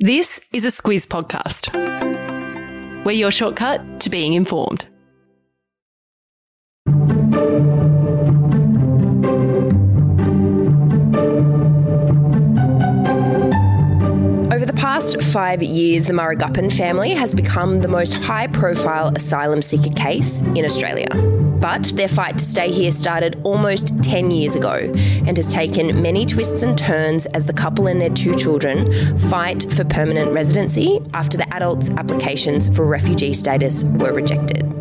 This is a Squiz podcast. We're your shortcut to being informed. Past five years, the Murugappan family has become the most high profile asylum seeker case in Australia. But their fight to stay here started almost 10 years ago and has taken many twists and turns as the couple and their two children fight for permanent residency after the adults' applications for refugee status were rejected.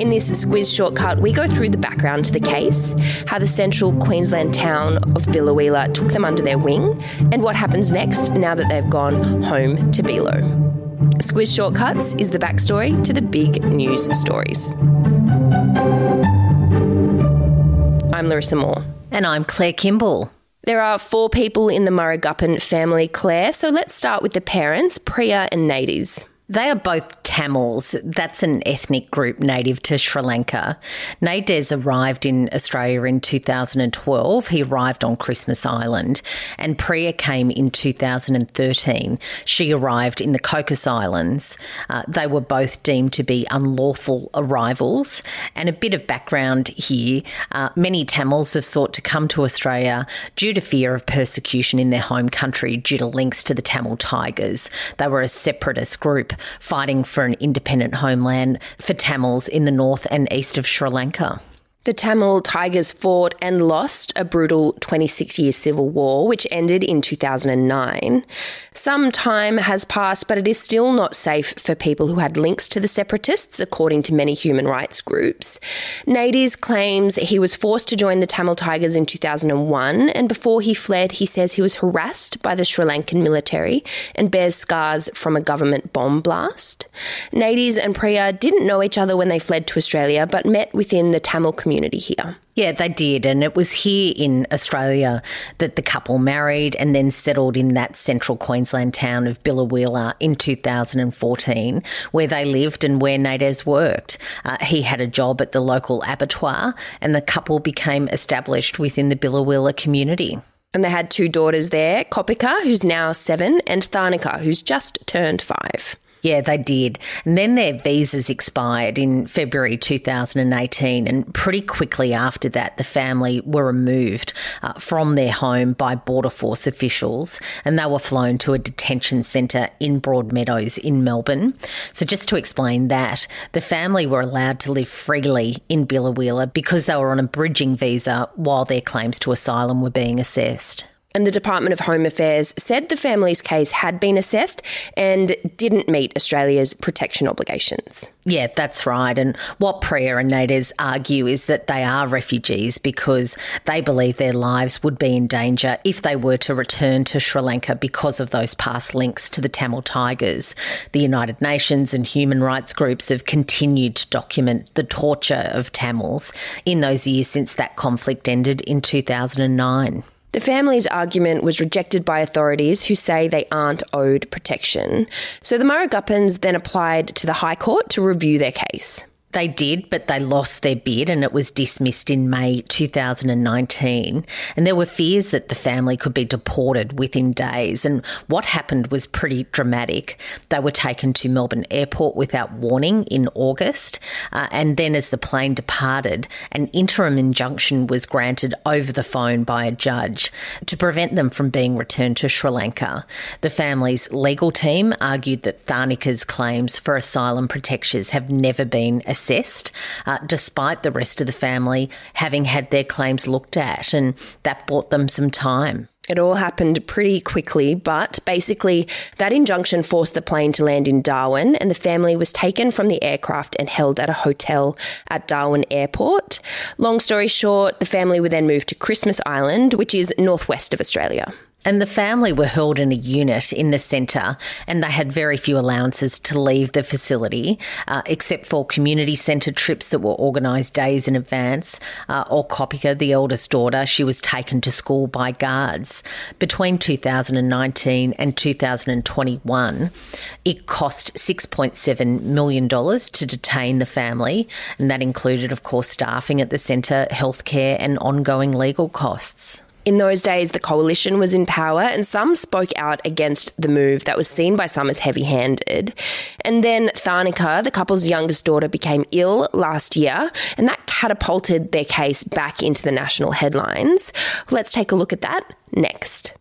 In this Squiz shortcut, we go through the background to the case, how the central Queensland town of Biloela took them under their wing, and what happens next now that they've gone home to Bilo. Squiz Shortcuts is the backstory to the big news stories. I'm Larissa Moore. And I'm Claire Kimball. There are four people in the Murugappan family, Claire, so let's start with the parents, Priya and Nades. They are both Tamils. That's an ethnic group native to Sri Lanka. Nades arrived in Australia in 2012. He arrived on Christmas Island. And Priya came in 2013. She arrived in the Cocos Islands. Uh, they were both deemed to be unlawful arrivals. And a bit of background here uh, many Tamils have sought to come to Australia due to fear of persecution in their home country due to links to the Tamil Tigers. They were a separatist group fighting for an independent homeland for Tamils in the north and east of Sri Lanka. The Tamil Tigers fought and lost a brutal 26 year civil war, which ended in 2009. Some time has passed, but it is still not safe for people who had links to the separatists, according to many human rights groups. Nades claims he was forced to join the Tamil Tigers in 2001, and before he fled, he says he was harassed by the Sri Lankan military and bears scars from a government bomb blast. Nades and Priya didn't know each other when they fled to Australia, but met within the Tamil community community here. Yeah, they did. And it was here in Australia that the couple married and then settled in that central Queensland town of Biloela in 2014, where they lived and where Nades worked. Uh, he had a job at the local abattoir, and the couple became established within the Biloela community. And they had two daughters there Kopika, who's now seven, and Tharnicaa, who's just turned five. Yeah, they did. And then their visas expired in February 2018. And pretty quickly after that, the family were removed uh, from their home by Border Force officials and they were flown to a detention centre in Broadmeadows in Melbourne. So, just to explain that, the family were allowed to live freely in Biloela because they were on a bridging visa while their claims to asylum were being assessed. And the Department of Home Affairs said the family's case had been assessed and didn't meet Australia's protection obligations. Yeah, that's right. And what Priya and Nades argue is that they are refugees because they believe their lives would be in danger if they were to return to Sri Lanka because of those past links to the Tamil Tigers. The United Nations and human rights groups have continued to document the torture of Tamils in those years since that conflict ended in 2009. The family's argument was rejected by authorities who say they aren't owed protection. So the Murugappans then applied to the High Court to review their case. They did, but they lost their bid and it was dismissed in May 2019. And there were fears that the family could be deported within days. And what happened was pretty dramatic. They were taken to Melbourne Airport without warning in August. Uh, and then, as the plane departed, an interim injunction was granted over the phone by a judge to prevent them from being returned to Sri Lanka. The family's legal team argued that Tharnicaa's claims for asylum protections have never been assessed, uh, despite the rest of the family having had their claims looked at, and that bought them some time. It all happened pretty quickly, but basically, that injunction forced the plane to land in Darwin, and the family was taken from the aircraft and held at a hotel at Darwin Airport. Long story short, the family were then moved to Christmas Island, which is northwest of Australia. And the family were held in a unit in the centre, and they had very few allowances to leave the facility, uh, except for community centre trips that were organised days in advance. Uh, or Kopika, the eldest daughter, she was taken to school by guards. Between 2019 and 2021, it cost $6.7 million to detain the family, and that included, of course, staffing at the centre, healthcare, and ongoing legal costs. In those days, the coalition was in power, and some spoke out against the move that was seen by some as heavy handed. And then Tharnicaa, the couple's youngest daughter, became ill last year, and that catapulted their case back into the national headlines. Let's take a look at that next.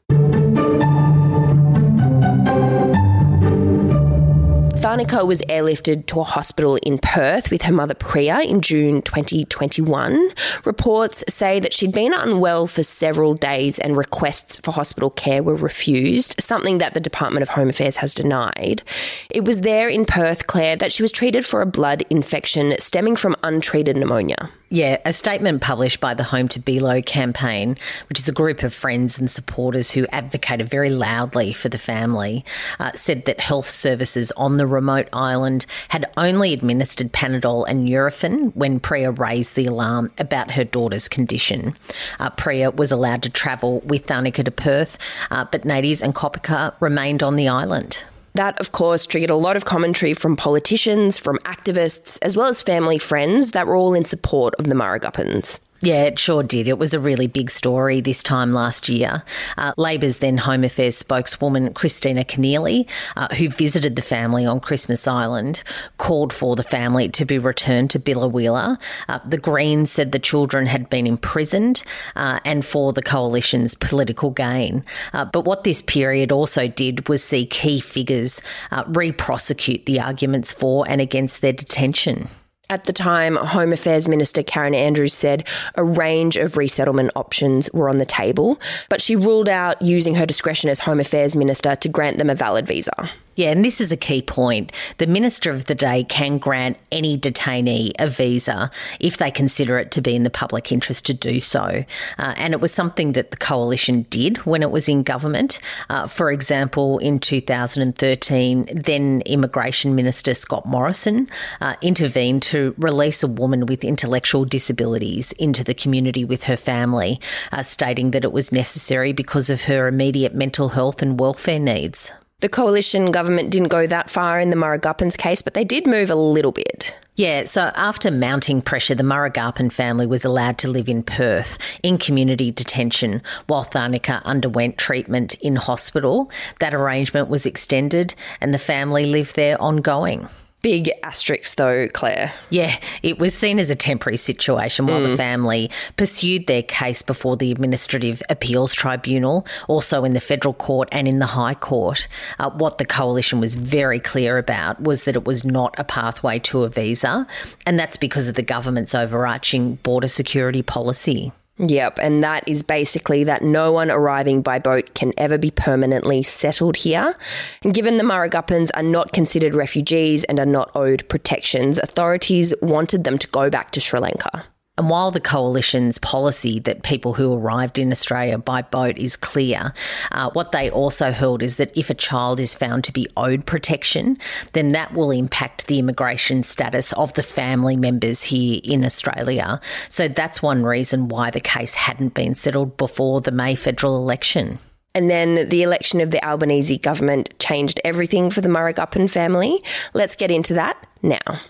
Tharnicaa was airlifted to a hospital in Perth with her mother Priya in June 2021. Reports say that she'd been unwell for several days and requests for hospital care were refused, something that the Department of Home Affairs has denied. It was there in Perth, Claire, that she was treated for a blood infection stemming from untreated pneumonia. Yeah, a statement published by the Home to Bilo campaign, which is a group of friends and supporters who advocated very loudly for the family, uh, said that health services on the remote island had only administered Panadol and Nurofen when Priya raised the alarm about her daughter's condition. Uh, Priya was allowed to travel with Tharnicaa to Perth, uh, but Nades and Kopika remained on the island. That, of course, triggered a lot of commentary from politicians, from activists, as well as family friends that were all in support of the Murugappans. Yeah, it sure did. It was a really big story this time last year. Uh, Labor's then Home Affairs spokeswoman, Kristina Keneally, uh, who visited the family on Christmas Island, called for the family to be returned to Biloela. Uh, the Greens said the children had been imprisoned uh, and for the coalition's political gain. Uh, but what this period also did was see key figures uh, re prosecute the arguments for and against their detention. At the time, Home Affairs Minister Karen Andrews said a range of resettlement options were on the table, but she ruled out using her discretion as Home Affairs Minister to grant them a valid visa. Yeah, and this is a key point. The Minister of the Day can grant any detainee a visa if they consider it to be in the public interest to do so. Uh, and it was something that the Coalition did when it was in government. Uh, for example, in 2013, then Immigration Minister Scott Morrison uh, intervened to release a woman with intellectual disabilities into the community with her family, uh, stating that it was necessary because of her immediate mental health and welfare needs. The coalition government didn't go that far in the Murugappans case, but they did move a little bit. Yeah, so after mounting pressure, the Murugappan family was allowed to live in Perth in community detention while Tharnicaa underwent treatment in hospital. That arrangement was extended and the family lived there ongoing. Big asterisk, though, Claire. Yeah, it was seen as a temporary situation while mm. the family pursued their case before the Administrative Appeals Tribunal, also in the federal court and in the High Court. Uh, what the coalition was very clear about was that it was not a pathway to a visa, and that's because of the government's overarching border security policy. Yep, and that is basically that no one arriving by boat can ever be permanently settled here. And given the Murugappans are not considered refugees and are not owed protections, authorities wanted them to go back to Sri Lanka. And while the coalition's policy that people who arrived in Australia by boat is clear, uh, what they also held is that if a child is found to be owed protection, then that will impact the immigration status of the family members here in Australia. So that's one reason why the case hadn't been settled before the May federal election. And then the election of the Albanese government changed everything for the Murugappan family. Let's get into that now.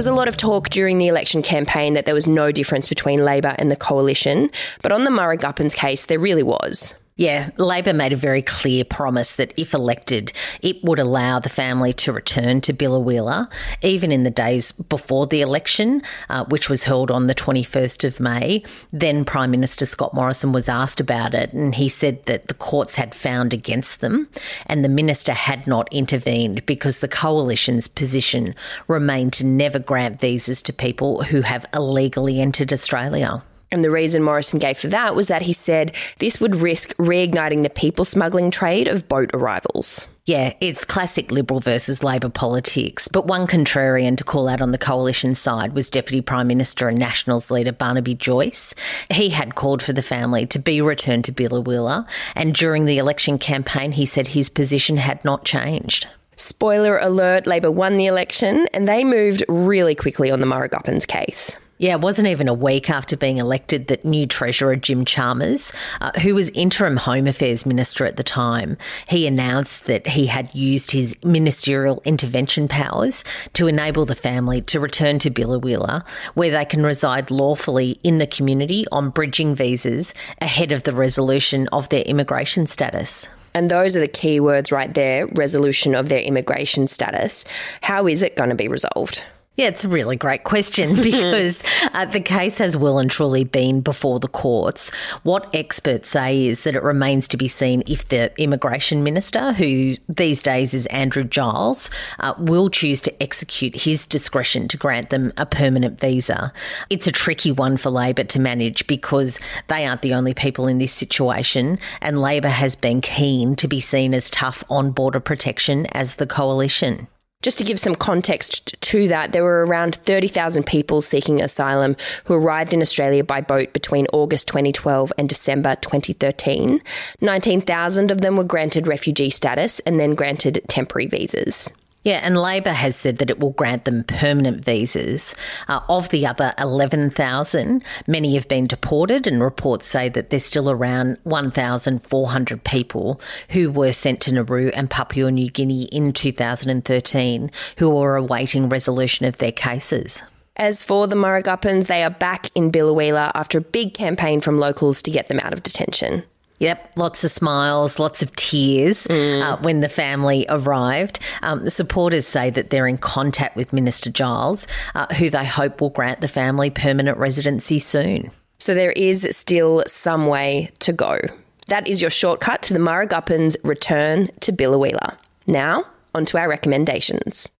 Was a lot of talk during the election campaign that there was no difference between Labor and the coalition, but on the Murugappans case, there really was. Yeah, Labor made a very clear promise that if elected, it would allow the family to return to Biloela, even in the days before the election, uh, which was held on the 21st of May. Then Prime Minister Scott Morrison was asked about it, and he said that the courts had found against them, and the minister had not intervened because the coalition's position remained to never grant visas to people who have illegally entered Australia. And the reason Morrison gave for that was that he said this would risk reigniting the people smuggling trade of boat arrivals. Yeah, it's classic Liberal versus Labor politics. But one contrarian to call out on the coalition side was Deputy Prime Minister and Nationals leader Barnaby Joyce. He had called for the family to be returned to Biloela, and during the election campaign, he said his position had not changed. Spoiler alert Labor won the election, and they moved really quickly on the Murugappans case. Yeah, it wasn't even a week after being elected that new Treasurer Jim Chalmers, uh, who was interim Home Affairs Minister at the time, he announced that he had used his ministerial intervention powers to enable the family to return to Biloela, where they can reside lawfully in the community on bridging visas ahead of the resolution of their immigration status. And those are the key words right there resolution of their immigration status. How is it going to be resolved? Yeah, it's a really great question because uh, the case has well and truly been before the courts. What experts say is that it remains to be seen if the immigration minister, who these days is Andrew Giles, uh, will choose to execute his discretion to grant them a permanent visa. It's a tricky one for Labor to manage because they aren't the only people in this situation, and Labor has been keen to be seen as tough on border protection as the coalition. Just to give some context to that, there were around 30,000 people seeking asylum who arrived in Australia by boat between August 2012 and December 2013. 19,000 of them were granted refugee status and then granted temporary visas. Yeah, and Labor has said that it will grant them permanent visas. Uh, of the other 11,000, many have been deported, and reports say that there's still around 1,400 people who were sent to Nauru and Papua New Guinea in 2013 who are awaiting resolution of their cases. As for the Murugappans, they are back in Biloela after a big campaign from locals to get them out of detention. Yep, lots of smiles, lots of tears mm. uh, when the family arrived. Um, the supporters say that they're in contact with Minister Giles, uh, who they hope will grant the family permanent residency soon. So there is still some way to go. That is your shortcut to the Murugappans' return to Biloela. Now, on to our recommendations.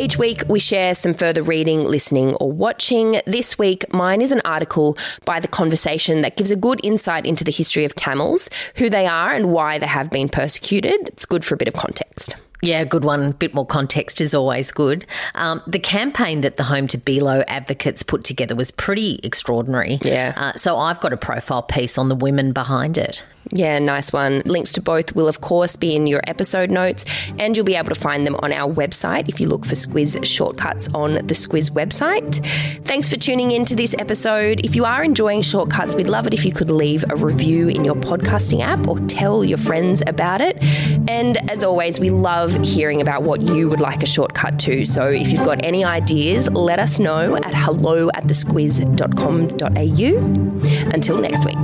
Each week, we share some further reading, listening, or watching. This week, mine is an article by The Conversation that gives a good insight into the history of Tamils, who they are, and why they have been persecuted. It's good for a bit of context. Yeah, good one. A bit more context is always good. Um, the campaign that the Home to Bilo advocates put together was pretty extraordinary. Yeah. Uh, so I've got a profile piece on the women behind it. Yeah, nice one. Links to both will, of course, be in your episode notes, and you'll be able to find them on our website if you look for Squiz Shortcuts on the Squiz website. Thanks for tuning in to this episode. If you are enjoying Shortcuts, we'd love it if you could leave a review in your podcasting app or tell your friends about it. And as always, we love hearing about what you would like a shortcut to. So if you've got any ideas, let us know at hello at thesquiz.com.au. Until next week.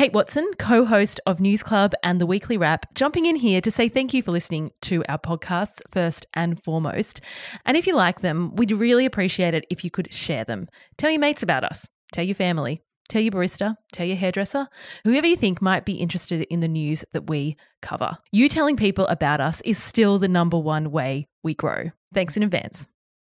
Kate Watson, co host of News Club and the Weekly Wrap, jumping in here to say thank you for listening to our podcasts first and foremost. And if you like them, we'd really appreciate it if you could share them. Tell your mates about us, tell your family, tell your barista, tell your hairdresser, whoever you think might be interested in the news that we cover. You telling people about us is still the number one way we grow. Thanks in advance.